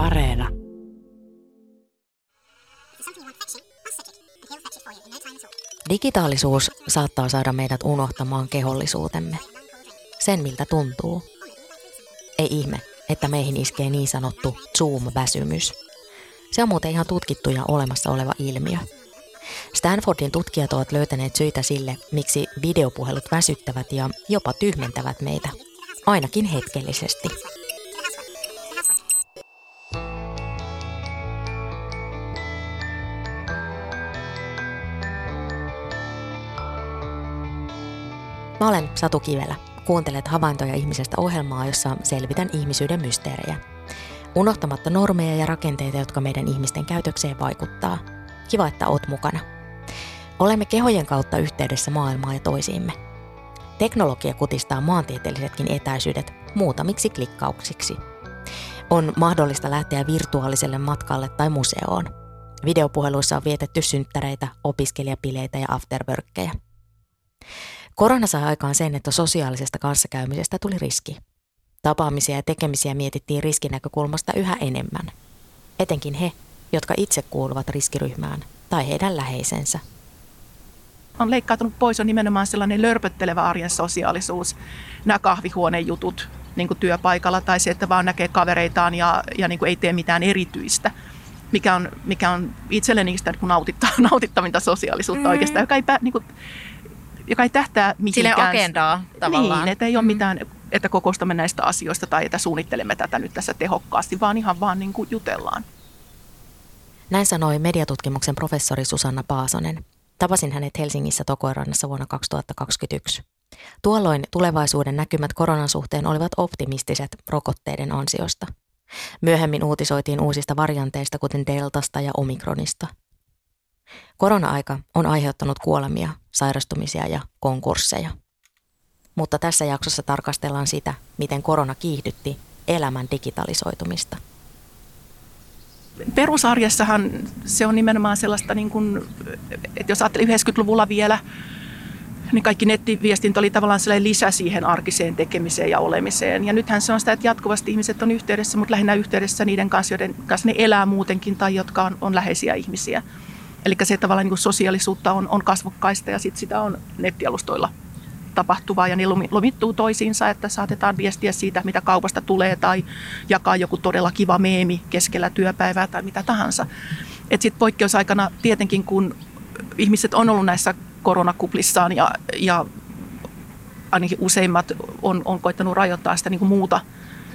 Areena. Digitaalisuus saattaa saada meidät unohtamaan kehollisuutemme. Sen, miltä tuntuu. Ei ihme, että meihin iskee niin sanottu Zoom-väsymys. Se on muuten ihan tutkittu ja olemassa oleva ilmiö. Stanfordin tutkijat ovat löytäneet syitä sille, miksi videopuhelut väsyttävät ja jopa tyhmentävät meitä, ainakin hetkellisesti. Mä olen Satu Kivelä. Kuuntelet havaintoja ihmisestä ohjelmaa, jossa selvitän ihmisyyden mysteerejä. Unohtamatta normeja ja rakenteita, jotka meidän ihmisten käytökseen vaikuttaa. Kiva, että oot mukana. Olemme kehojen kautta yhteydessä maailmaa ja toisiimme. Teknologia kutistaa maantieteellisetkin etäisyydet muutamiksi klikkauksiksi. On mahdollista lähteä virtuaaliselle matkalle tai museoon. Videopuheluissa on vietetty synttäreitä, opiskelijapileitä ja afterworkkeja. Korona sai aikaan sen, että sosiaalisesta kanssakäymisestä tuli riski. Tapaamisia ja tekemisiä mietittiin riskinäkökulmasta yhä enemmän. Etenkin he, jotka itse kuuluvat riskiryhmään tai heidän läheisensä. On leikkautunut pois on nimenomaan sellainen lörpöttelevä arjen sosiaalisuus, nämä kahvihuonejutut niin kuin työpaikalla tai se, että vaan näkee kavereitaan ja, ja niin kuin ei tee mitään erityistä mikä on, mikä on itselleni sitä niin nautittavinta sosiaalisuutta mm. oikeastaan, joka ei, niin kuin, joka ei tähtää mihinkään. Sille agendaa tavallaan. Niin, että ei ole mm. mitään, että kokoustamme näistä asioista tai että suunnittelemme tätä nyt tässä tehokkaasti, vaan ihan vaan niin kuin jutellaan. Näin sanoi mediatutkimuksen professori Susanna Paasonen. Tapasin hänet Helsingissä Tokoirannassa vuonna 2021. Tuolloin tulevaisuuden näkymät koronan suhteen olivat optimistiset rokotteiden ansiosta. Myöhemmin uutisoitiin uusista varianteista, kuten Deltasta ja Omikronista – Korona-aika on aiheuttanut kuolemia, sairastumisia ja konkursseja. Mutta tässä jaksossa tarkastellaan sitä, miten korona kiihdytti elämän digitalisoitumista. Perusarjessahan se on nimenomaan sellaista, niin kuin, että jos ajattelee 90-luvulla vielä, niin kaikki nettiviestintä oli tavallaan sellainen lisä siihen arkiseen tekemiseen ja olemiseen. Ja nythän se on sitä, että jatkuvasti ihmiset on yhteydessä, mutta lähinnä yhteydessä niiden kanssa, joiden kanssa ne elää muutenkin tai jotka on, on läheisiä ihmisiä. Eli se tavallaan niin kuin sosiaalisuutta on, on kasvokkaista ja sit sitä on nettialustoilla tapahtuvaa ja ne lomittuu toisiinsa, että saatetaan viestiä siitä, mitä kaupasta tulee tai jakaa joku todella kiva meemi keskellä työpäivää tai mitä tahansa. Sitten poikkeusaikana tietenkin, kun ihmiset on ollut näissä koronakuplissaan ja, ja ainakin useimmat on, on koittanut rajoittaa sitä niin kuin muuta,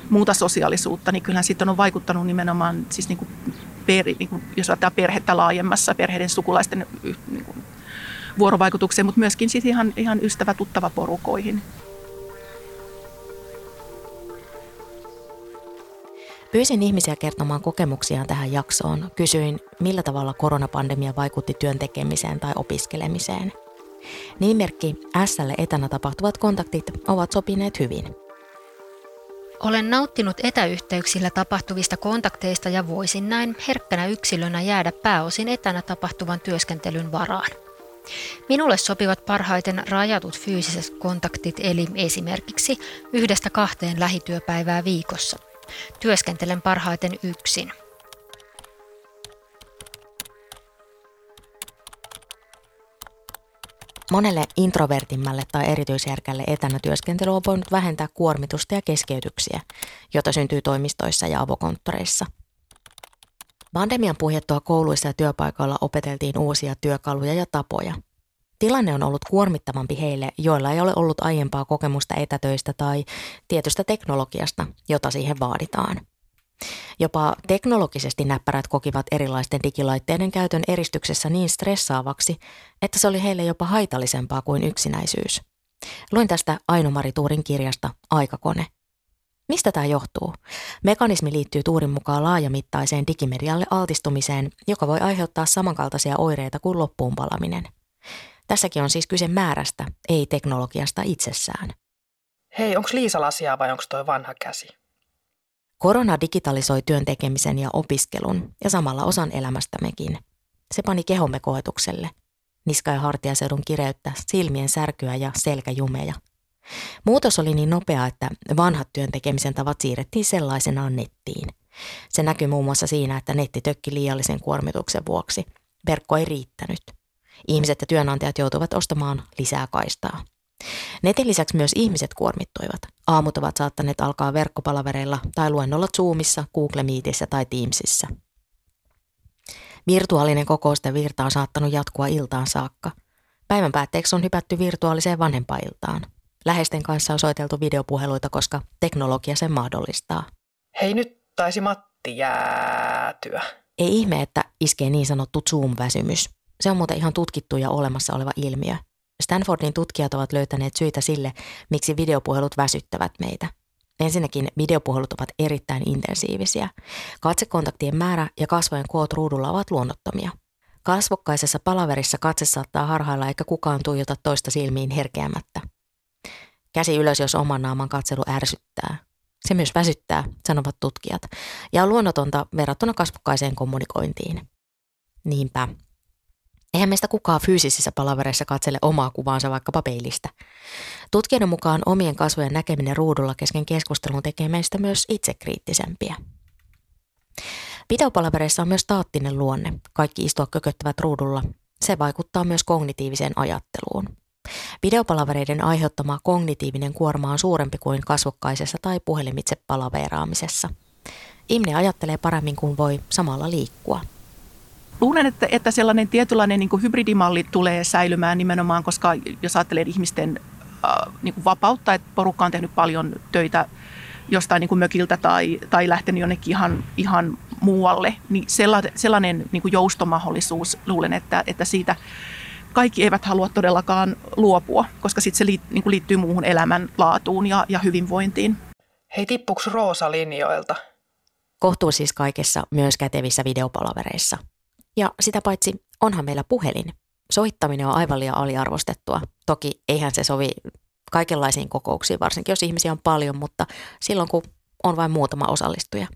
muuta sosiaalisuutta, niin kyllähän sitten on vaikuttanut nimenomaan siis niin kuin per, niin kuin, jos ajatellaan perhettä laajemmassa, perheiden sukulaisten niin kuin, vuorovaikutukseen, mutta myöskin siis ihan, ihan ystävä tuttava porukoihin. Pyysin ihmisiä kertomaan kokemuksiaan tähän jaksoon. Kysyin, millä tavalla koronapandemia vaikutti työn tekemiseen tai opiskelemiseen. Nimimerkki Slle etänä tapahtuvat kontaktit ovat sopineet hyvin – olen nauttinut etäyhteyksillä tapahtuvista kontakteista ja voisin näin herkkänä yksilönä jäädä pääosin etänä tapahtuvan työskentelyn varaan. Minulle sopivat parhaiten rajatut fyysiset kontaktit eli esimerkiksi yhdestä kahteen lähityöpäivää viikossa. Työskentelen parhaiten yksin – Monelle introvertimmalle tai erityisherkälle etänä työskentely on voinut vähentää kuormitusta ja keskeytyksiä, joita syntyy toimistoissa ja avokonttoreissa. Pandemian puhjettua kouluissa ja työpaikoilla opeteltiin uusia työkaluja ja tapoja. Tilanne on ollut kuormittavampi heille, joilla ei ole ollut aiempaa kokemusta etätöistä tai tietystä teknologiasta, jota siihen vaaditaan. Jopa teknologisesti näppärät kokivat erilaisten digilaitteiden käytön eristyksessä niin stressaavaksi, että se oli heille jopa haitallisempaa kuin yksinäisyys. Luin tästä Aino-Mari Tuurin kirjasta Aikakone. Mistä tämä johtuu? Mekanismi liittyy Tuurin mukaan laajamittaiseen digimedialle altistumiseen, joka voi aiheuttaa samankaltaisia oireita kuin loppuun palaminen. Tässäkin on siis kyse määrästä, ei teknologiasta itsessään. Hei, onko Liisa asiaa vai onko toi vanha käsi? Korona digitalisoi työn tekemisen ja opiskelun ja samalla osan elämästämekin. Se pani kehomme koetukselle. Niska- ja hartiaseudun kireyttä, silmien särkyä ja selkäjumeja. Muutos oli niin nopea, että vanhat työn tekemisen tavat siirrettiin sellaisenaan nettiin. Se näkyy muun muassa siinä, että netti tökki liiallisen kuormituksen vuoksi. Verkko ei riittänyt. Ihmiset ja työnantajat joutuivat ostamaan lisää kaistaa. Netin lisäksi myös ihmiset kuormittuivat. Aamut ovat saattaneet alkaa verkkopalavereilla tai luennolla Zoomissa, Google Meetissä tai Teamsissa. Virtuaalinen kokousten virta on saattanut jatkua iltaan saakka. Päivän päätteeksi on hypätty virtuaaliseen vanhempailtaan. Läheisten kanssa on soiteltu videopuheluita, koska teknologia sen mahdollistaa. Hei, nyt taisi Matti jäätyä. Ei ihme, että iskee niin sanottu Zoom-väsymys. Se on muuten ihan tutkittu ja olemassa oleva ilmiö. Stanfordin tutkijat ovat löytäneet syitä sille, miksi videopuhelut väsyttävät meitä. Ensinnäkin videopuhelut ovat erittäin intensiivisiä. Katsekontaktien määrä ja kasvojen koot ruudulla ovat luonnottomia. Kasvokkaisessa palaverissa katse saattaa harhailla eikä kukaan tuijota toista silmiin herkeämättä. Käsi ylös, jos oman naaman katselu ärsyttää. Se myös väsyttää, sanovat tutkijat, ja on luonnotonta verrattuna kasvokkaiseen kommunikointiin. Niinpä, Eihän meistä kukaan fyysisissä palavereissa katsele omaa kuvaansa vaikkapa peilistä. Tutkijoiden mukaan omien kasvojen näkeminen ruudulla kesken keskustelun tekee meistä myös itsekriittisempiä. Videopalavereissa on myös staattinen luonne. Kaikki istua kököttävät ruudulla. Se vaikuttaa myös kognitiiviseen ajatteluun. Videopalavereiden aiheuttama kognitiivinen kuorma on suurempi kuin kasvokkaisessa tai puhelimitse palaveeraamisessa. Ihminen ajattelee paremmin kuin voi samalla liikkua – Luulen, että, että sellainen tietynlainen niin kuin hybridimalli tulee säilymään nimenomaan, koska jos ajattelee ihmisten äh, niin kuin vapautta, että porukka on tehnyt paljon töitä jostain niin kuin mökiltä tai, tai lähtenyt jonnekin ihan, ihan muualle, niin sellainen, sellainen niin kuin joustomahdollisuus, luulen, että, että siitä kaikki eivät halua todellakaan luopua, koska sitten se liit, niin kuin liittyy muuhun elämänlaatuun ja, ja hyvinvointiin. Hei, tippuks Roosa linjoilta? Kohtuu siis kaikessa myös kätevissä videopalavereissa – ja sitä paitsi onhan meillä puhelin. Soittaminen on aivan liian aliarvostettua. Toki eihän se sovi kaikenlaisiin kokouksiin, varsinkin jos ihmisiä on paljon, mutta silloin kun on vain muutama osallistuja.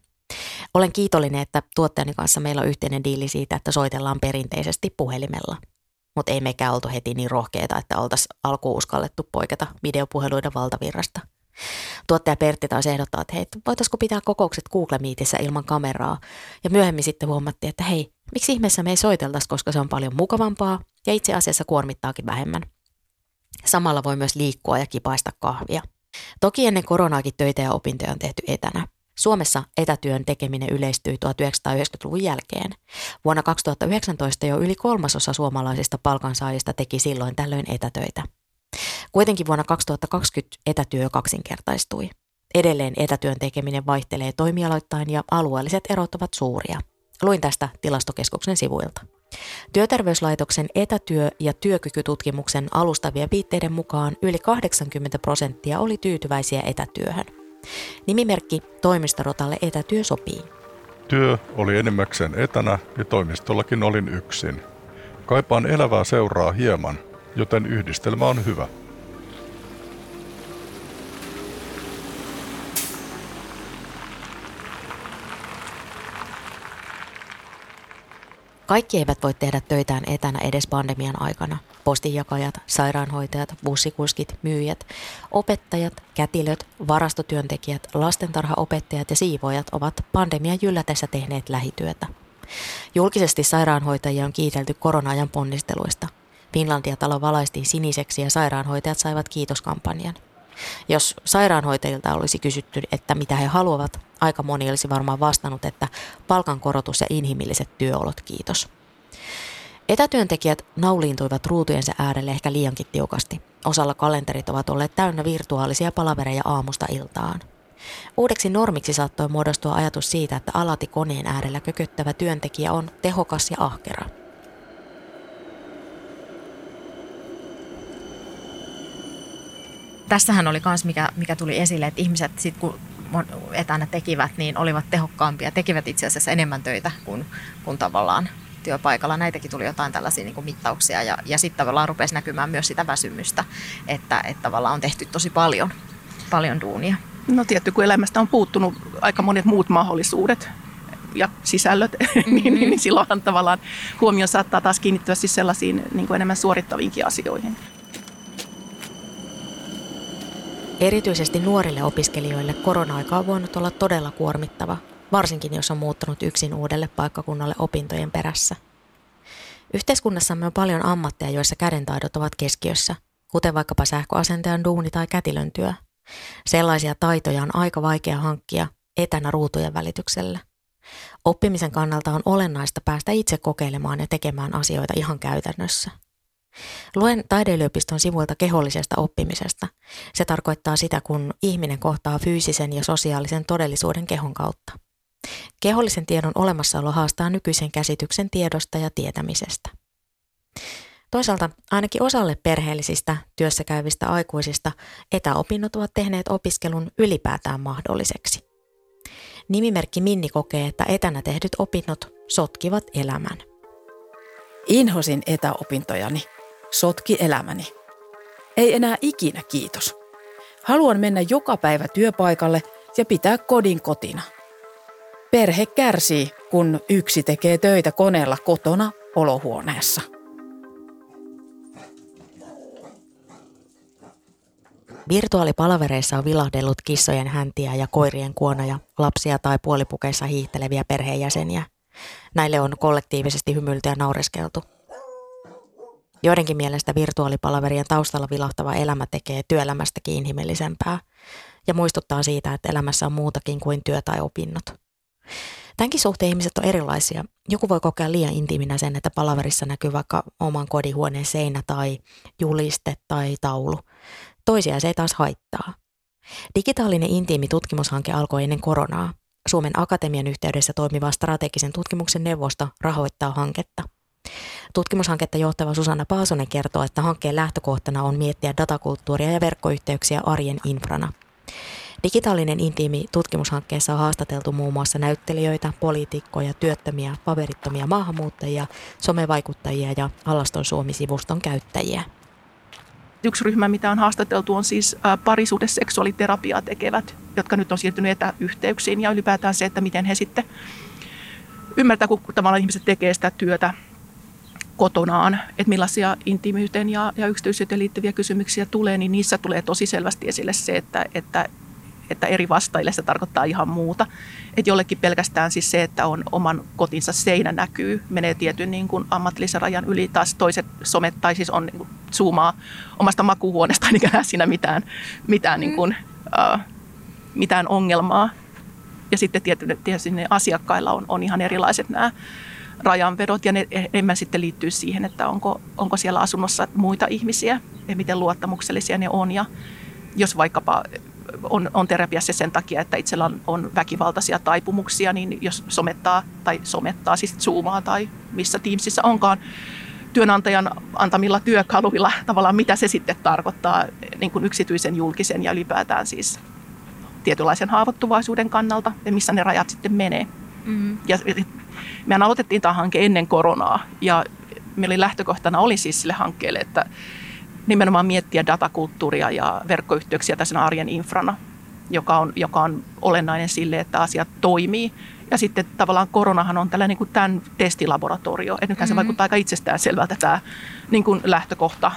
Olen kiitollinen, että tuottajani kanssa meillä on yhteinen diili siitä, että soitellaan perinteisesti puhelimella. Mutta ei mekään oltu heti niin rohkeita, että oltaisiin alkuun uskallettu poiketa videopuheluiden valtavirrasta – Tuottaja Pertti taas ehdottaa, että hei, voitaisiko pitää kokoukset Google Meetissä ilman kameraa. Ja myöhemmin sitten huomattiin, että hei, miksi ihmeessä me ei soiteltaisi, koska se on paljon mukavampaa ja itse asiassa kuormittaakin vähemmän. Samalla voi myös liikkua ja kipaista kahvia. Toki ennen koronaakin töitä ja opintoja on tehty etänä. Suomessa etätyön tekeminen yleistyi 1990-luvun jälkeen. Vuonna 2019 jo yli kolmasosa suomalaisista palkansaajista teki silloin tällöin etätöitä. Kuitenkin vuonna 2020 etätyö kaksinkertaistui. Edelleen etätyön tekeminen vaihtelee toimialoittain ja alueelliset erot ovat suuria. Luin tästä tilastokeskuksen sivuilta. Työterveyslaitoksen etätyö- ja työkykytutkimuksen alustavien viitteiden mukaan yli 80 prosenttia oli tyytyväisiä etätyöhön. Nimimerkki toimistorotalle etätyö sopii. Työ oli enimmäkseen etänä ja toimistollakin olin yksin. Kaipaan elävää seuraa hieman, joten yhdistelmä on hyvä. Kaikki eivät voi tehdä töitään etänä edes pandemian aikana. Postinjakajat, sairaanhoitajat, bussikuskit, myyjät, opettajat, kätilöt, varastotyöntekijät, lastentarhaopettajat ja siivoojat ovat pandemian jyllätessä tehneet lähityötä. Julkisesti sairaanhoitajia on kiitelty korona-ajan ponnisteluista. Finlandia-talo valaistiin siniseksi ja sairaanhoitajat saivat kiitoskampanjan. Jos sairaanhoitajilta olisi kysytty, että mitä he haluavat, aika moni olisi varmaan vastannut, että palkankorotus ja inhimilliset työolot, kiitos. Etätyöntekijät nauliintuivat ruutujensa äärelle ehkä liiankin tiukasti. Osalla kalenterit ovat olleet täynnä virtuaalisia palavereja aamusta iltaan. Uudeksi normiksi saattoi muodostua ajatus siitä, että alati koneen äärellä kököttävä työntekijä on tehokas ja ahkera – tässähän oli myös mikä, mikä tuli esille, että ihmiset sit kun etänä tekivät, niin olivat tehokkaampia, tekivät itse asiassa enemmän töitä kuin, kuin tavallaan työpaikalla. Näitäkin tuli jotain tällaisia niin kuin mittauksia ja, ja sitten tavallaan rupesi näkymään myös sitä väsymystä, että, että tavallaan on tehty tosi paljon, paljon duunia. No tietty, kun elämästä on puuttunut aika monet muut mahdollisuudet ja sisällöt, mm-hmm. niin, niin silloinhan tavallaan huomio saattaa taas kiinnittyä siis sellaisiin niin kuin enemmän suorittaviinkin asioihin. Erityisesti nuorille opiskelijoille korona-aika on voinut olla todella kuormittava. varsinkin jos on muuttanut yksin uudelle paikkakunnalle opintojen perässä. Yhteiskunnassamme on paljon ammatteja, joissa kädentaidot ovat keskiössä, kuten vaikkapa sähköasentajan duuni tai kätilön työ. Sellaisia taitoja on aika vaikea hankkia etänä ruutujen välityksellä. Oppimisen kannalta on olennaista päästä itse kokeilemaan ja tekemään asioita ihan käytännössä. Luen taideyliopiston sivuilta kehollisesta oppimisesta. Se tarkoittaa sitä, kun ihminen kohtaa fyysisen ja sosiaalisen todellisuuden kehon kautta. Kehollisen tiedon olemassaolo haastaa nykyisen käsityksen tiedosta ja tietämisestä. Toisaalta ainakin osalle perheellisistä työssäkäyvistä aikuisista etäopinnot ovat tehneet opiskelun ylipäätään mahdolliseksi. Nimimerkki Minni kokee, että etänä tehdyt opinnot sotkivat elämän. Inhosin etäopintojani. Sotki elämäni. Ei enää ikinä kiitos. Haluan mennä joka päivä työpaikalle ja pitää kodin kotina. Perhe kärsii, kun yksi tekee töitä koneella kotona olohuoneessa. Virtuaalipalavereissa on vilahdellut kissojen häntiä ja koirien kuonoja, lapsia tai puolipukeissa hiihteleviä perheenjäseniä. Näille on kollektiivisesti hymyilty ja naureskeltu. Joidenkin mielestä virtuaalipalaverien taustalla vilahtava elämä tekee työelämästäkin inhimillisempää ja muistuttaa siitä, että elämässä on muutakin kuin työ tai opinnot. Tämänkin suhteen ihmiset on erilaisia. Joku voi kokea liian intiiminä sen, että palaverissa näkyy vaikka oman kodihuoneen seinä tai juliste tai taulu. Toisia se ei taas haittaa. Digitaalinen intiimi tutkimushanke alkoi ennen koronaa. Suomen Akatemian yhteydessä toimiva strategisen tutkimuksen neuvosto rahoittaa hanketta. Tutkimushanketta johtava Susanna Paasonen kertoo, että hankkeen lähtökohtana on miettiä datakulttuuria ja verkkoyhteyksiä arjen infrana. Digitaalinen intiimi tutkimushankkeessa on haastateltu muun muassa näyttelijöitä, poliitikkoja, työttömiä, paperittomia maahanmuuttajia, somevaikuttajia ja Alaston Suomi-sivuston käyttäjiä. Yksi ryhmä, mitä on haastateltu, on siis parisuhdeseksuaaliterapiaa tekevät, jotka nyt on siirtynyt etäyhteyksiin ja ylipäätään se, että miten he sitten ymmärtää, kun tavallaan ihmiset tekee sitä työtä kotonaan, että millaisia intiimiyteen ja, ja yksityisyyteen liittyviä kysymyksiä tulee, niin niissä tulee tosi selvästi esille se, että, että, että eri vastaille se tarkoittaa ihan muuta. Että jollekin pelkästään siis se, että on oman kotinsa seinä näkyy, menee tietyn niin kuin ammatillisen rajan yli. Taas toiset somet tai siis on niin kuin, zoomaa omasta makuuhuoneesta, eikä näe siinä mitään, mitään, niin kuin, uh, mitään ongelmaa. Ja sitten tietysti ne asiakkailla on, on ihan erilaiset nämä rajanvedot ja ne enemmän sitten liittyy siihen, että onko, onko siellä asunnossa muita ihmisiä ja miten luottamuksellisia ne on. Ja jos vaikkapa on, on terapiassa sen takia, että itsellä on, on väkivaltaisia taipumuksia, niin jos somettaa tai somettaa, siis zoomaa tai missä Teamsissa onkaan, työnantajan antamilla työkaluilla tavallaan mitä se sitten tarkoittaa niin kuin yksityisen, julkisen ja ylipäätään siis tietynlaisen haavoittuvaisuuden kannalta ja missä ne rajat sitten menee. Mm. Ja mehän aloitettiin tämä hanke ennen koronaa ja meillä lähtökohtana oli siis sille hankkeelle, että nimenomaan miettiä datakulttuuria ja verkkoyhteyksiä tässä arjen infrana, joka on, joka on olennainen sille, että asiat toimii. Ja sitten tavallaan koronahan on tällainen niin kuin tämän testilaboratorio. Että nythän mm-hmm. se vaikuttaa aika itsestään selvältä tämä niin kuin lähtökohta.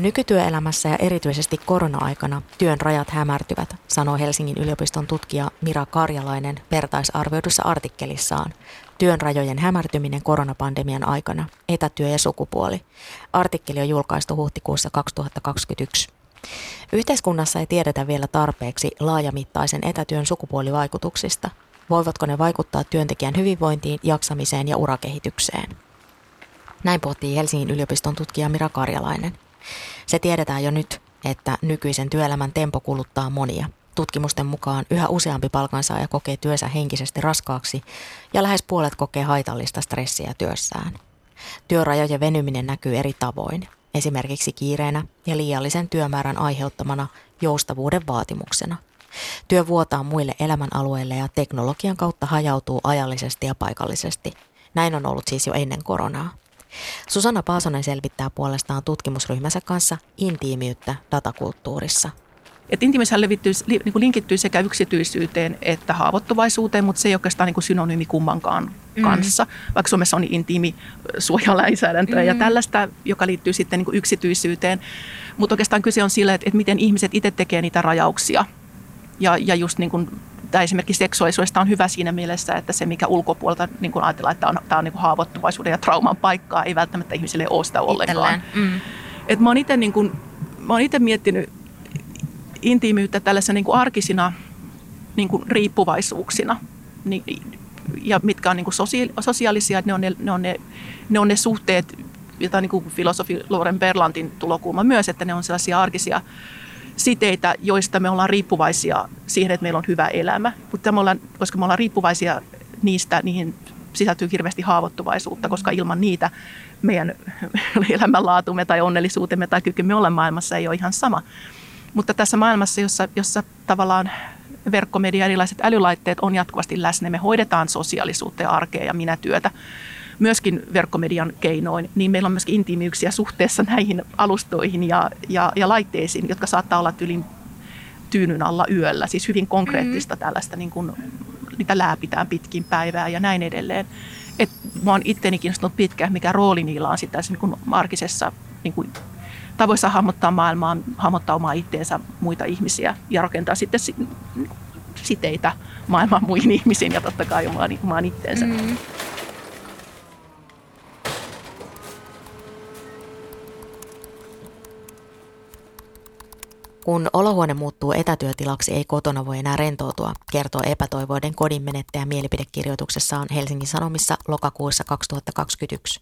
Nykytyöelämässä ja erityisesti korona-aikana työn rajat hämärtyvät, sanoo Helsingin yliopiston tutkija Mira Karjalainen vertaisarvioidussa artikkelissaan Työn rajojen hämärtyminen koronapandemian aikana, etätyö ja sukupuoli. Artikkeli on julkaistu huhtikuussa 2021. Yhteiskunnassa ei tiedetä vielä tarpeeksi laajamittaisen etätyön sukupuolivaikutuksista. Voivatko ne vaikuttaa työntekijän hyvinvointiin, jaksamiseen ja urakehitykseen? Näin pohtii Helsingin yliopiston tutkija Mira Karjalainen. Se tiedetään jo nyt, että nykyisen työelämän tempo kuluttaa monia. Tutkimusten mukaan yhä useampi palkansaaja kokee työnsä henkisesti raskaaksi ja lähes puolet kokee haitallista stressiä työssään. Työrajojen venyminen näkyy eri tavoin, esimerkiksi kiireenä ja liiallisen työmäärän aiheuttamana joustavuuden vaatimuksena. Työ vuotaa muille elämänalueille ja teknologian kautta hajautuu ajallisesti ja paikallisesti. Näin on ollut siis jo ennen koronaa. Susanna Paasonen selvittää puolestaan tutkimusryhmänsä kanssa intiimiyttä datakulttuurissa. Et intiimishän levittyy, li, niin linkittyy sekä yksityisyyteen että haavoittuvaisuuteen, mutta se ei oikeastaan niin kuin synonyymi kummankaan mm. kanssa. Vaikka Suomessa on intiimi suojalainsäädäntöä mm. ja tällaista, joka liittyy sitten niin kuin yksityisyyteen. Mutta oikeastaan kyse on sillä, että, että miten ihmiset itse tekee niitä rajauksia. Ja, ja just niin kuin tai esimerkiksi seksuaalisuudesta on hyvä siinä mielessä, että se mikä ulkopuolelta niin kuin ajatellaan, että on, tämä on niin kuin haavoittuvaisuuden ja trauman paikkaa, ei välttämättä ihmisille ole sitä ollenkaan. Mm. Et mä oon itse niin kuin, mä oon itse miettinyt intiimiyttä tällaisena niin kuin arkisina niin kuin riippuvaisuuksina. Niin, ja mitkä on niin kuin sosiaalisia, ne on ne, ne, on ne, ne, on ne suhteet, joita niin kuin filosofi Loren Berlantin tulokulma myös, että ne on sellaisia arkisia siteitä, joista me ollaan riippuvaisia siihen, että meillä on hyvä elämä. Mutta me ollaan, koska me ollaan riippuvaisia niistä, niihin sisältyy hirveästi haavoittuvaisuutta, koska ilman niitä meidän elämänlaatumme tai onnellisuutemme tai kykymme olla maailmassa ei ole ihan sama. Mutta tässä maailmassa, jossa, jossa tavallaan verkkomedia ja erilaiset älylaitteet on jatkuvasti läsnä, me hoidetaan sosiaalisuutta ja arkea ja minätyötä myöskin verkkomedian keinoin, niin meillä on myöskin intiimiyksiä suhteessa näihin alustoihin ja, ja, ja laitteisiin, jotka saattaa olla tylin tyynyn alla yöllä. Siis hyvin konkreettista mm-hmm. tällaista, niin kuin, niitä lääpitään pitkin päivää ja näin edelleen. Et mä oon itteni kiinnostunut pitkään, mikä rooli niillä on sitten niin kuin arkisessa niin kuin tavoissa hahmottaa maailmaa, hahmottaa omaa itteensä, muita ihmisiä ja rakentaa sitten siteitä maailman muihin ihmisiin ja totta kai omaan, omaan itteensä. Mm. Kun olohuone muuttuu etätyötilaksi, ei kotona voi enää rentoutua, kertoo epätoivoiden kodin menettäjä mielipidekirjoituksessaan Helsingin Sanomissa lokakuussa 2021.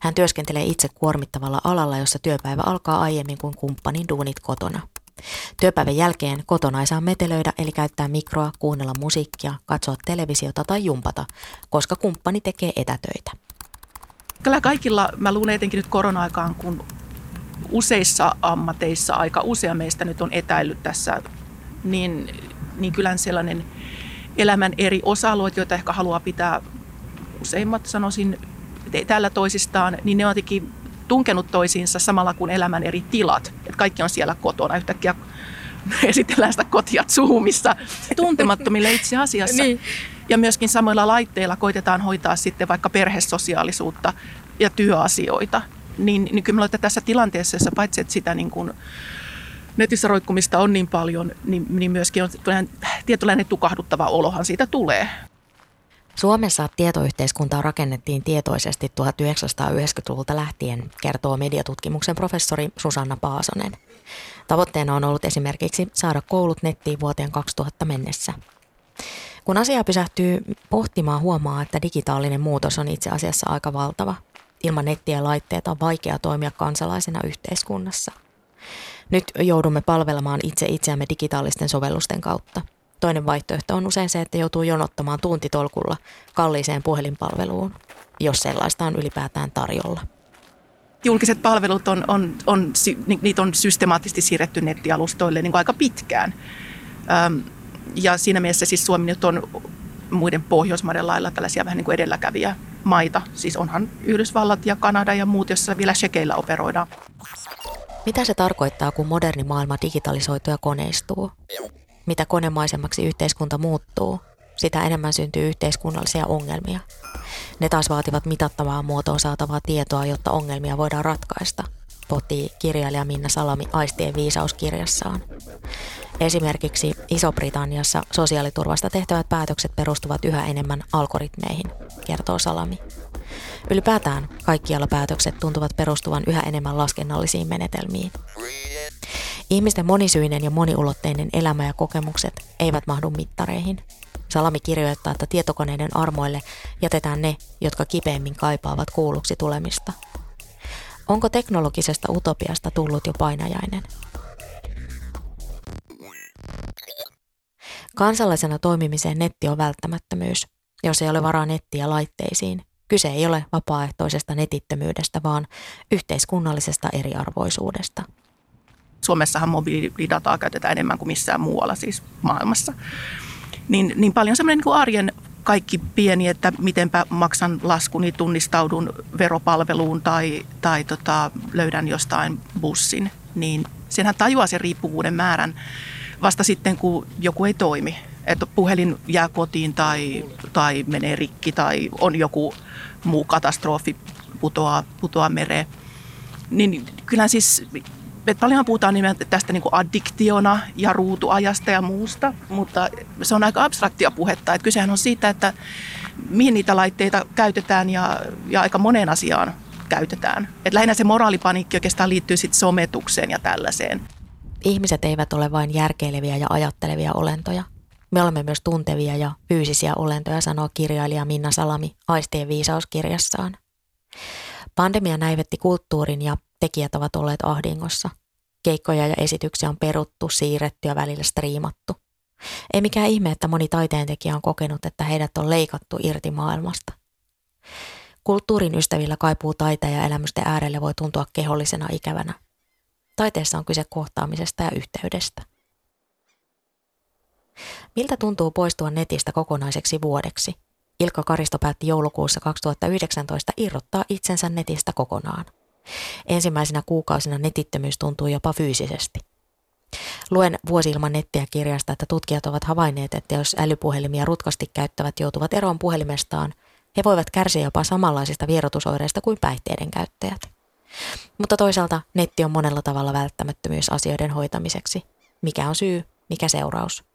Hän työskentelee itse kuormittavalla alalla, jossa työpäivä alkaa aiemmin kuin kumppanin duunit kotona. Työpäivän jälkeen kotona ei saa metelöidä eli käyttää mikroa, kuunnella musiikkia, katsoa televisiota tai jumpata, koska kumppani tekee etätöitä. Kyllä kaikilla, mä luulen etenkin nyt korona-aikaan, kun useissa ammateissa aika usea meistä nyt on etäillyt tässä, niin, niin kyllä sellainen elämän eri osa-alueet, joita ehkä haluaa pitää useimmat sanoisin täällä toisistaan, niin ne on jotenkin tunkenut toisiinsa samalla kuin elämän eri tilat. Että kaikki on siellä kotona. Yhtäkkiä esitellään sitä kotia Zoomissa tuntemattomille itse asiassa. niin. Ja myöskin samoilla laitteilla koitetaan hoitaa sitten vaikka perhesosiaalisuutta ja työasioita niin, niin kyllä että tässä tilanteessa, jossa paitsi että sitä niin kuin netissä roikkumista on niin paljon, niin, niin myöskin on tietynlainen tukahduttava olohan siitä tulee. Suomessa tietoyhteiskuntaa rakennettiin tietoisesti 1990-luvulta lähtien, kertoo mediatutkimuksen professori Susanna Paasonen. Tavoitteena on ollut esimerkiksi saada koulut nettiin vuoteen 2000 mennessä. Kun asiaa pysähtyy pohtimaan, huomaa, että digitaalinen muutos on itse asiassa aika valtava – ilman nettiä ja laitteita on vaikea toimia kansalaisena yhteiskunnassa. Nyt joudumme palvelemaan itse itseämme digitaalisten sovellusten kautta. Toinen vaihtoehto on usein se, että joutuu jonottamaan tuntitolkulla kalliiseen puhelinpalveluun, jos sellaista on ylipäätään tarjolla. Julkiset palvelut on, on, on, niitä on systemaattisesti siirretty nettialustoille niin kuin aika pitkään. ja siinä mielessä siis Suomi nyt on muiden Pohjoismaiden lailla tällaisia vähän niin kuin edelläkävijä maita. Siis onhan Yhdysvallat ja Kanada ja muut, joissa vielä shekeillä operoidaan. Mitä se tarkoittaa, kun moderni maailma digitalisoituu ja koneistuu? Mitä konemaisemmaksi yhteiskunta muuttuu, sitä enemmän syntyy yhteiskunnallisia ongelmia. Ne taas vaativat mitattavaa muotoon saatavaa tietoa, jotta ongelmia voidaan ratkaista, pohtii kirjailija Minna Salami Aistien viisauskirjassaan. Esimerkiksi Iso-Britanniassa sosiaaliturvasta tehtävät päätökset perustuvat yhä enemmän algoritmeihin, kertoo Salami. Ylipäätään kaikkialla päätökset tuntuvat perustuvan yhä enemmän laskennallisiin menetelmiin. Ihmisten monisyinen ja moniulotteinen elämä ja kokemukset eivät mahdu mittareihin. Salami kirjoittaa, että tietokoneiden armoille jätetään ne, jotka kipeimmin kaipaavat kuulluksi tulemista. Onko teknologisesta utopiasta tullut jo painajainen? Kansalaisena toimimiseen netti on välttämättömyys. Jos ei ole varaa nettiä laitteisiin, kyse ei ole vapaaehtoisesta netittömyydestä, vaan yhteiskunnallisesta eriarvoisuudesta. Suomessahan mobiilidataa käytetään enemmän kuin missään muualla siis maailmassa. Niin, niin paljon semmoinen niin arjen kaikki pieni, että mitenpä maksan laskuni, tunnistaudun veropalveluun tai, tai tota, löydän jostain bussin, niin senhän tajuaa sen riippuvuuden määrän vasta sitten, kun joku ei toimi. Että puhelin jää kotiin tai, tai menee rikki tai on joku muu katastrofi, putoaa, putoaa mereen. Niin kyllä siis Et paljon puhutaan nimenomaan tästä niin kuin addiktiona ja ruutuajasta ja muusta, mutta se on aika abstraktia puhetta. Et kysehän on siitä, että mihin niitä laitteita käytetään ja, ja aika moneen asiaan käytetään. Et lähinnä se moraalipaniikki oikeastaan liittyy sit sometukseen ja tällaiseen. Ihmiset eivät ole vain järkeileviä ja ajattelevia olentoja. Me olemme myös tuntevia ja fyysisiä olentoja, sanoo kirjailija Minna Salami Aistien viisauskirjassaan. Pandemia näivetti kulttuurin ja tekijät ovat olleet ahdingossa. Keikkoja ja esityksiä on peruttu, siirretty ja välillä striimattu. Ei mikään ihme, että moni taiteentekijä on kokenut, että heidät on leikattu irti maailmasta. Kulttuurin ystävillä kaipuu taiteen ja elämysten äärelle voi tuntua kehollisena ikävänä. Taiteessa on kyse kohtaamisesta ja yhteydestä. Miltä tuntuu poistua netistä kokonaiseksi vuodeksi? Ilkka Karisto päätti joulukuussa 2019 irrottaa itsensä netistä kokonaan. Ensimmäisenä kuukausina netittömyys tuntuu jopa fyysisesti. Luen vuosi ilman nettiä kirjasta, että tutkijat ovat havainneet, että jos älypuhelimia rutkasti käyttävät joutuvat eroon puhelimestaan, he voivat kärsiä jopa samanlaisista vierotusoireista kuin päihteiden käyttäjät. Mutta toisaalta netti on monella tavalla välttämättömyys asioiden hoitamiseksi. Mikä on syy, mikä seuraus?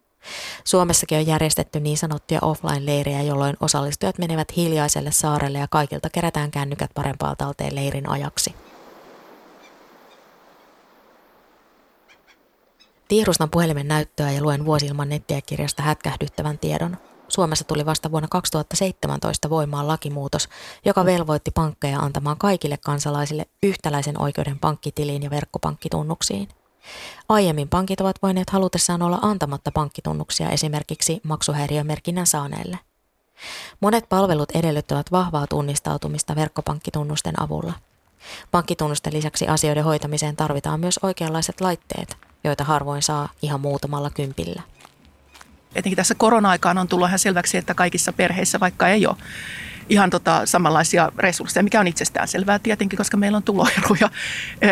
Suomessakin on järjestetty niin sanottuja offline-leirejä, jolloin osallistujat menevät hiljaiselle saarelle ja kaikilta kerätään kännykät parempaa talteen leirin ajaksi. Tiirustan puhelimen näyttöä ja luen vuosi ilman nettiä kirjasta hätkähdyttävän tiedon. Suomessa tuli vasta vuonna 2017 voimaan lakimuutos, joka velvoitti pankkeja antamaan kaikille kansalaisille yhtäläisen oikeuden pankkitiliin ja verkkopankkitunnuksiin. Aiemmin pankit ovat voineet halutessaan olla antamatta pankkitunnuksia esimerkiksi maksuhäiriömerkinnän saaneille. Monet palvelut edellyttävät vahvaa tunnistautumista verkkopankkitunnusten avulla. Pankkitunnusten lisäksi asioiden hoitamiseen tarvitaan myös oikeanlaiset laitteet, joita harvoin saa ihan muutamalla kympillä etenkin tässä korona-aikaan on tullut ihan selväksi, että kaikissa perheissä, vaikka ei ole ihan tota samanlaisia resursseja, mikä on itsestään selvää tietenkin, koska meillä on tuloeroja,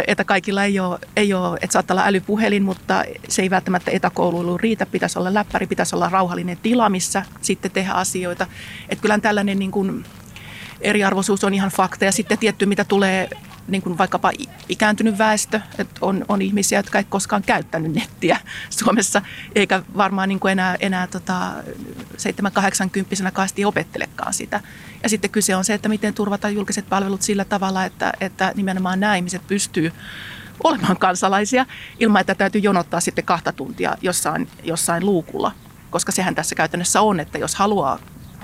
että kaikilla ei ole, ei ole että saattaa olla älypuhelin, mutta se ei välttämättä etäkouluilu riitä, pitäisi olla läppäri, pitäisi olla rauhallinen tila, missä sitten tehdä asioita. Että kyllä tällainen niin kuin eriarvoisuus on ihan fakta. Ja sitten tietty, mitä tulee niin kuin vaikkapa ikääntynyt väestö, että on, on ihmisiä, jotka ei koskaan käyttänyt nettiä Suomessa, eikä varmaan niin kuin enää, enää tota 7-80 kaasti opettelekaan sitä. Ja sitten kyse on se, että miten turvata julkiset palvelut sillä tavalla, että, että nimenomaan nämä ihmiset pystyy olemaan kansalaisia ilman, että täytyy jonottaa sitten kahta tuntia jossain, jossain luukulla. Koska sehän tässä käytännössä on, että jos haluaa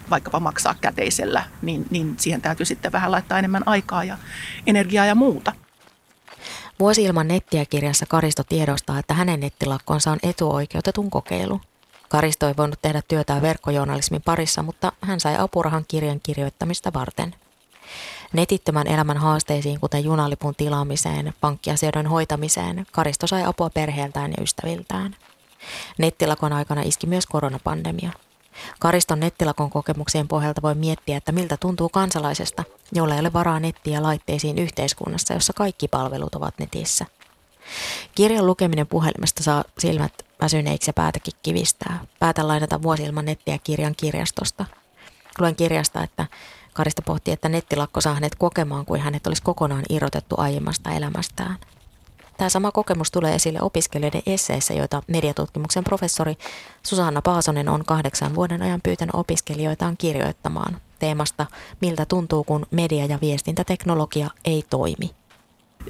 vaikkapa maksaa käteisellä, niin, niin siihen täytyy sitten vähän laittaa enemmän aikaa ja energiaa ja muuta. Vuosi ilman nettiä kirjassa Karisto tiedostaa, että hänen nettilakkonsa on etuoikeutetun kokeilu. Karisto ei voinut tehdä työtään verkkojournalismin parissa, mutta hän sai apurahan kirjan kirjoittamista varten. Netittömän elämän haasteisiin, kuten junalipun tilaamiseen, pankkiasioiden hoitamiseen, Karisto sai apua perheeltään ja ystäviltään. Nettilakon aikana iski myös koronapandemia – Kariston nettilakon kokemuksien pohjalta voi miettiä, että miltä tuntuu kansalaisesta, jolla ei ole varaa nettiä laitteisiin yhteiskunnassa, jossa kaikki palvelut ovat netissä. Kirjan lukeminen puhelimesta saa silmät väsyneiksi ja päätäkin kivistää. Päätän lainata vuosi ilman nettiä kirjan kirjastosta. Luen kirjasta, että Karista pohti, että nettilakko saa hänet kokemaan kuin hänet olisi kokonaan irrotettu aiemmasta elämästään – Tämä sama kokemus tulee esille opiskelijoiden esseissä, joita mediatutkimuksen professori Susanna Paasonen on kahdeksan vuoden ajan pyytänyt opiskelijoitaan kirjoittamaan teemasta Miltä tuntuu, kun media- ja viestintäteknologia ei toimi.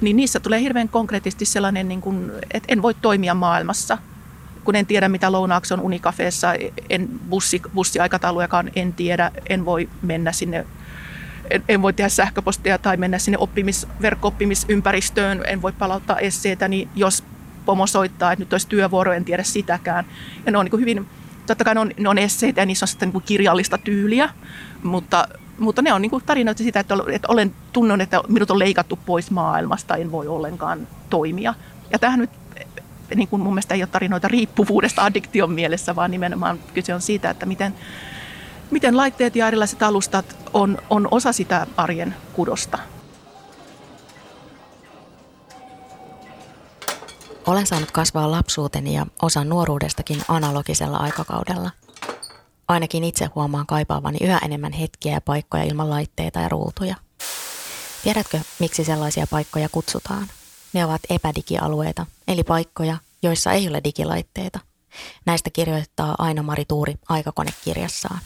Niin niissä tulee hirveän konkreettisesti sellainen, niin kuin, että en voi toimia maailmassa, kun en tiedä mitä lounaaksi on unikafeessa, en bussi, bussiaikataulujakaan en tiedä, en voi mennä sinne en, en voi tehdä sähköpostia tai mennä sinne oppimis, verkko-oppimisympäristöön, en voi palauttaa esseitä, niin jos pomo soittaa, että nyt olisi työvuoro, en tiedä sitäkään. Ja ne on niin hyvin, totta kai ne on, ne on esseitä ja niissä on sitten niin kirjallista tyyliä, mutta, mutta ne on niin tarinoita sitä, että, olen tunnen, että minut on leikattu pois maailmasta, en voi ollenkaan toimia. Ja tähän nyt niin kuin mun mielestä ei ole tarinoita riippuvuudesta addiktion mielessä, vaan nimenomaan kyse on siitä, että miten, miten laitteet ja erilaiset alustat on, on osa sitä arjen kudosta. Olen saanut kasvaa lapsuuteni ja osan nuoruudestakin analogisella aikakaudella. Ainakin itse huomaan kaipaavani yhä enemmän hetkiä ja paikkoja ilman laitteita ja ruutuja. Tiedätkö, miksi sellaisia paikkoja kutsutaan? Ne ovat epädigialueita, eli paikkoja, joissa ei ole digilaitteita. Näistä kirjoittaa Aina-Mari Tuuri aikakonekirjassaan.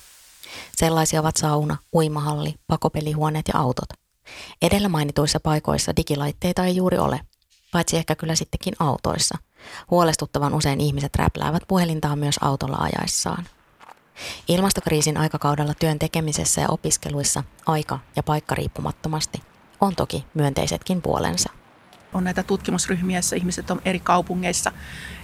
Sellaisia ovat sauna, uimahalli, pakopelihuoneet ja autot. Edellä mainituissa paikoissa digilaitteita ei juuri ole, paitsi ehkä kyllä sittenkin autoissa. Huolestuttavan usein ihmiset räpläävät puhelintaan myös autolla ajaessaan. Ilmastokriisin aikakaudella työn tekemisessä ja opiskeluissa aika- ja paikkariippumattomasti on toki myönteisetkin puolensa on näitä tutkimusryhmiä, joissa ihmiset on eri kaupungeissa.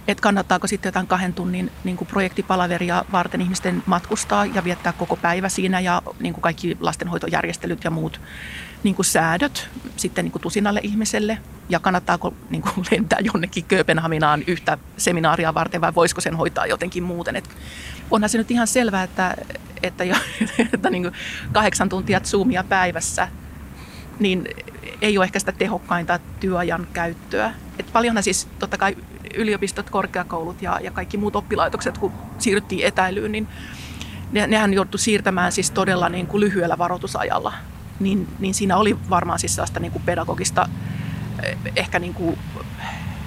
Että kannattaako sitten jotain kahden tunnin niin kuin projektipalaveria varten ihmisten matkustaa ja viettää koko päivä siinä ja niin kuin kaikki lastenhoitojärjestelyt ja muut niin kuin säädöt sitten niin kuin tusinalle ihmiselle. Ja kannattaako niin kuin lentää jonnekin Kööpenhaminaan yhtä seminaaria varten vai voisiko sen hoitaa jotenkin muuten. Et onhan se nyt ihan selvää, että, että, jo, että niin kuin kahdeksan tuntia zoomia päivässä niin ei ole ehkä sitä tehokkainta työajan käyttöä. Et paljonhan siis totta kai yliopistot, korkeakoulut ja, ja kaikki muut oppilaitokset, kun siirryttiin etäilyyn, niin ne, nehän joutui siirtämään siis todella niin kuin lyhyellä varoitusajalla. Niin, niin siinä oli varmaan siis sellaista niin kuin pedagogista eh, ehkä niin kuin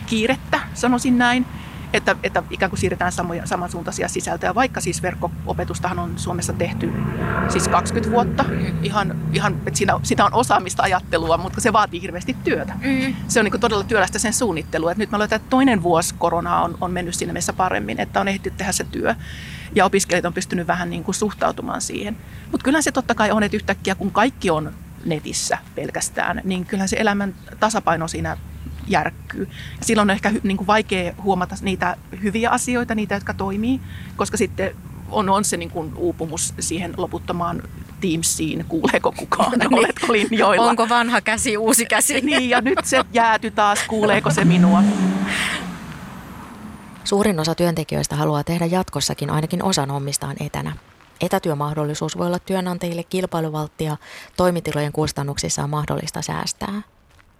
kiirettä, sanoisin näin että, että ikään kuin siirretään samoja, samansuuntaisia sisältöjä, vaikka siis verkko-opetustahan on Suomessa tehty siis 20 vuotta. Ihan, ihan että siinä, sitä on osaamista ajattelua, mutta se vaatii hirveästi työtä. Mm. Se on niin todella työlästä sen suunnittelu. Et nyt mä luulen, että toinen vuosi koronaa on, on mennyt siinä mielessä paremmin, että on ehditty tehdä se työ. Ja opiskelijat on pystynyt vähän niin kuin suhtautumaan siihen. Mutta kyllä se totta kai on, että yhtäkkiä kun kaikki on netissä pelkästään, niin kyllähän se elämän tasapaino siinä järkkyy. Ja silloin on ehkä niin kuin vaikea huomata niitä hyviä asioita, niitä, jotka toimii, koska sitten on, on se niin kuin uupumus siihen loputtomaan Teamsiin, kuuleeko kukaan, niin. oletko linjoilla. Onko vanha käsi, uusi käsi? niin, ja nyt se jääty taas, kuuleeko se minua. Suurin osa työntekijöistä haluaa tehdä jatkossakin ainakin osan hommistaan etänä. Etätyömahdollisuus voi olla työnantajille kilpailuvalttia, toimitilojen kustannuksissa on mahdollista säästää.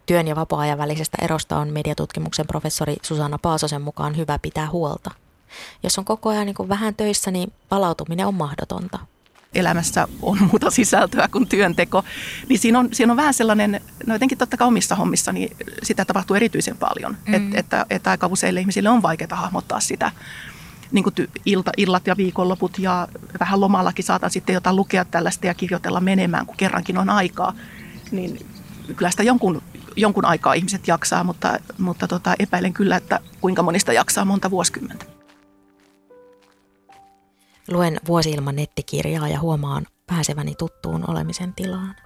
Työn ja vapaa-ajan välisestä erosta on mediatutkimuksen professori Susanna Paasosen mukaan hyvä pitää huolta. Jos on koko ajan niin vähän töissä, niin palautuminen on mahdotonta. Elämässä on muuta sisältöä kuin työnteko, niin siinä on, siinä on vähän sellainen, no jotenkin totta kai omissa hommissa, niin sitä tapahtuu erityisen paljon. Mm. Et, että, että aika useille ihmisille on vaikeaa hahmottaa sitä, niin kuin ilta, illat ja viikonloput ja vähän lomallakin saatan sitten jotain lukea tällaista ja kirjoitella menemään, kun kerrankin on aikaa. Niin kyllä sitä jonkun jonkun aikaa ihmiset jaksaa, mutta, mutta tota, epäilen kyllä, että kuinka monista jaksaa monta vuosikymmentä. Luen vuosi ilman nettikirjaa ja huomaan pääseväni tuttuun olemisen tilaan.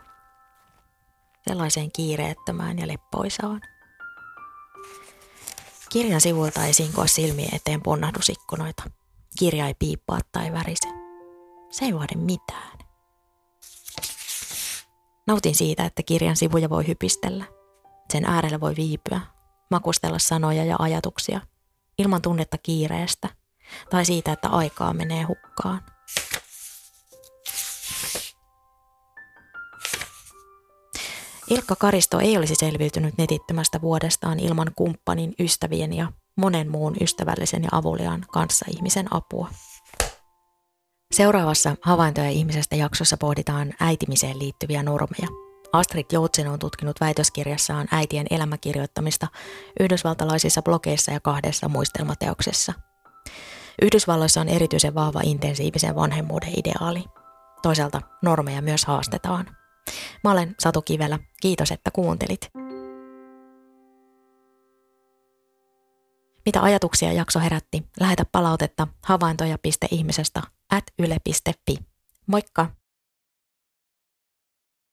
Sellaiseen kiireettömään ja leppoisaan. Kirjan sivuilta ei sinkoa silmien eteen ponnahdusikkunoita. Kirja ei piippaa tai värise. Se ei vaadi mitään. Nautin siitä, että kirjan sivuja voi hypistellä. Sen äärellä voi viipyä, makustella sanoja ja ajatuksia, ilman tunnetta kiireestä tai siitä, että aikaa menee hukkaan. Ilkka Karisto ei olisi selviytynyt netittömästä vuodestaan ilman kumppanin, ystävien ja monen muun ystävällisen ja avuliaan kanssa ihmisen apua. Seuraavassa havaintoja ihmisestä jaksossa pohditaan äitimiseen liittyviä normeja – Astrid Joutsen on tutkinut väitöskirjassaan äitien elämäkirjoittamista yhdysvaltalaisissa blogeissa ja kahdessa muistelmateoksessa. Yhdysvalloissa on erityisen vahva intensiivisen vanhemmuuden ideaali. Toisaalta normeja myös haastetaan. Mä olen Satu Kivelä. Kiitos, että kuuntelit. Mitä ajatuksia jakso herätti? Lähetä palautetta havaintoja.ihmisestä at yle.fi. Moikka!